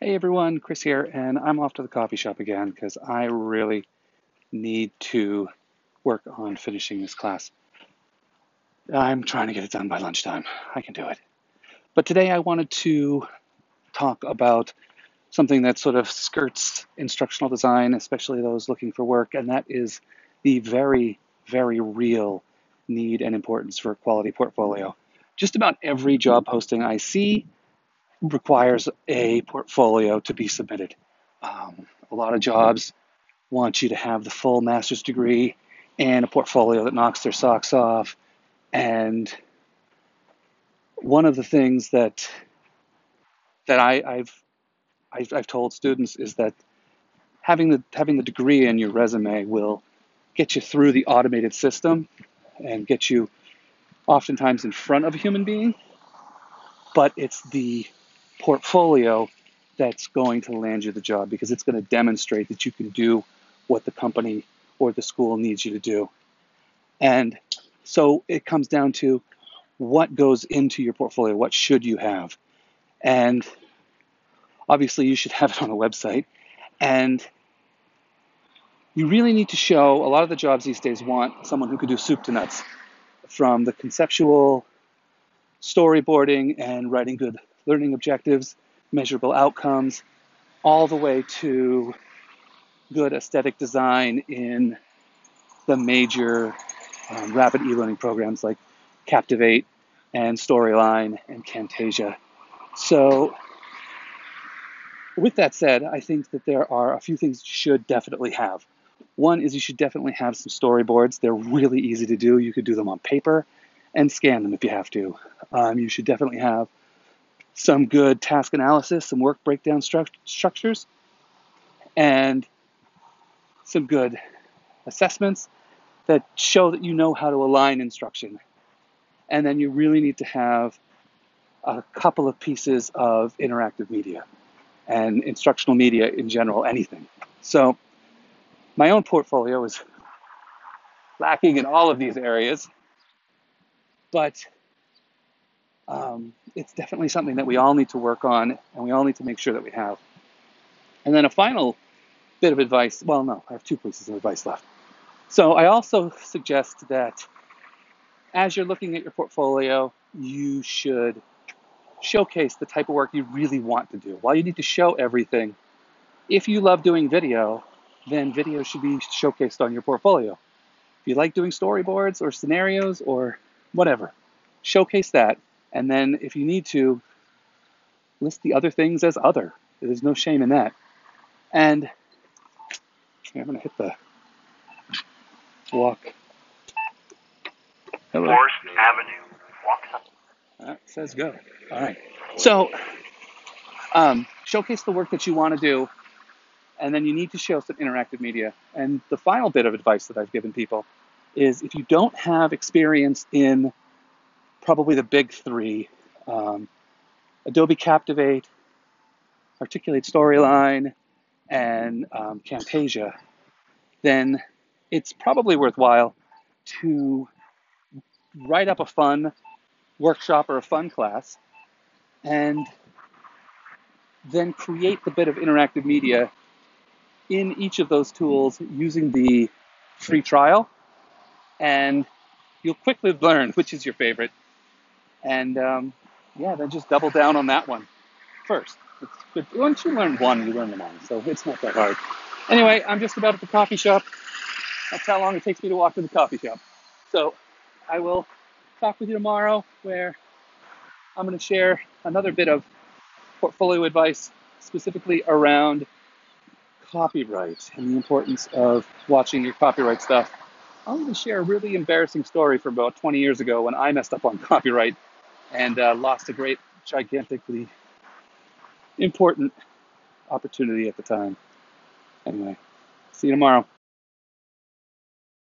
Hey everyone, Chris here, and I'm off to the coffee shop again because I really need to work on finishing this class. I'm trying to get it done by lunchtime. I can do it. But today I wanted to talk about something that sort of skirts instructional design, especially those looking for work, and that is the very, very real need and importance for a quality portfolio. Just about every job posting I see requires a portfolio to be submitted. Um, a lot of jobs want you to have the full master's degree and a portfolio that knocks their socks off. And one of the things that that I, I've, I've I've told students is that having the having the degree in your resume will get you through the automated system and get you oftentimes in front of a human being. But it's the portfolio that's going to land you the job because it's going to demonstrate that you can do what the company or the school needs you to do. And so it comes down to what goes into your portfolio, what should you have? And obviously, you should have it on a website. And you really need to show a lot of the jobs these days want someone who could do soup to nuts from the conceptual storyboarding and writing good learning objectives, measurable outcomes, all the way to good aesthetic design in the major um, rapid e-learning programs like Captivate and Storyline and Camtasia. So, with that said, I think that there are a few things you should definitely have. One is you should definitely have some storyboards. They're really easy to do. You could do them on paper and scan them if you have to. Um, you should definitely have some good task analysis, some work breakdown stru- structures, and some good assessments that show that you know how to align instruction. And then you really need to have a couple of pieces of interactive media and instructional media in general, anything. So, my own portfolio is lacking in all of these areas, but um, it's definitely something that we all need to work on and we all need to make sure that we have. And then a final bit of advice well, no, I have two pieces of advice left. So I also suggest that as you're looking at your portfolio, you should showcase the type of work you really want to do. While you need to show everything, if you love doing video, then video should be showcased on your portfolio. If you like doing storyboards or scenarios or whatever, showcase that and then if you need to, list the other things as other. There's no shame in that. And I'm going to hit the walk. Hello. Forest Avenue. Walk That says go. All right. So, um, showcase the work that you want to do, and then you need to show some interactive media. And the final bit of advice that I've given people is if you don't have experience in probably the big three. Um, Adobe Captivate, Articulate Storyline, and um, Camtasia, then it's probably worthwhile to write up a fun workshop or a fun class and then create the bit of interactive media in each of those tools using the free trial. And you'll quickly learn which is your favorite and um, yeah, then just double down on that one first. It's good. Once you learn one, you learn them all, so it's not that hard. Anyway, I'm just about at the coffee shop. That's how long it takes me to walk to the coffee shop. So I will talk with you tomorrow where I'm going to share another bit of portfolio advice specifically around copyright and the importance of watching your copyright stuff. I'll to share a really embarrassing story from about 20 years ago when I messed up on copyright and uh, lost a great, gigantically important opportunity at the time. Anyway, see you tomorrow.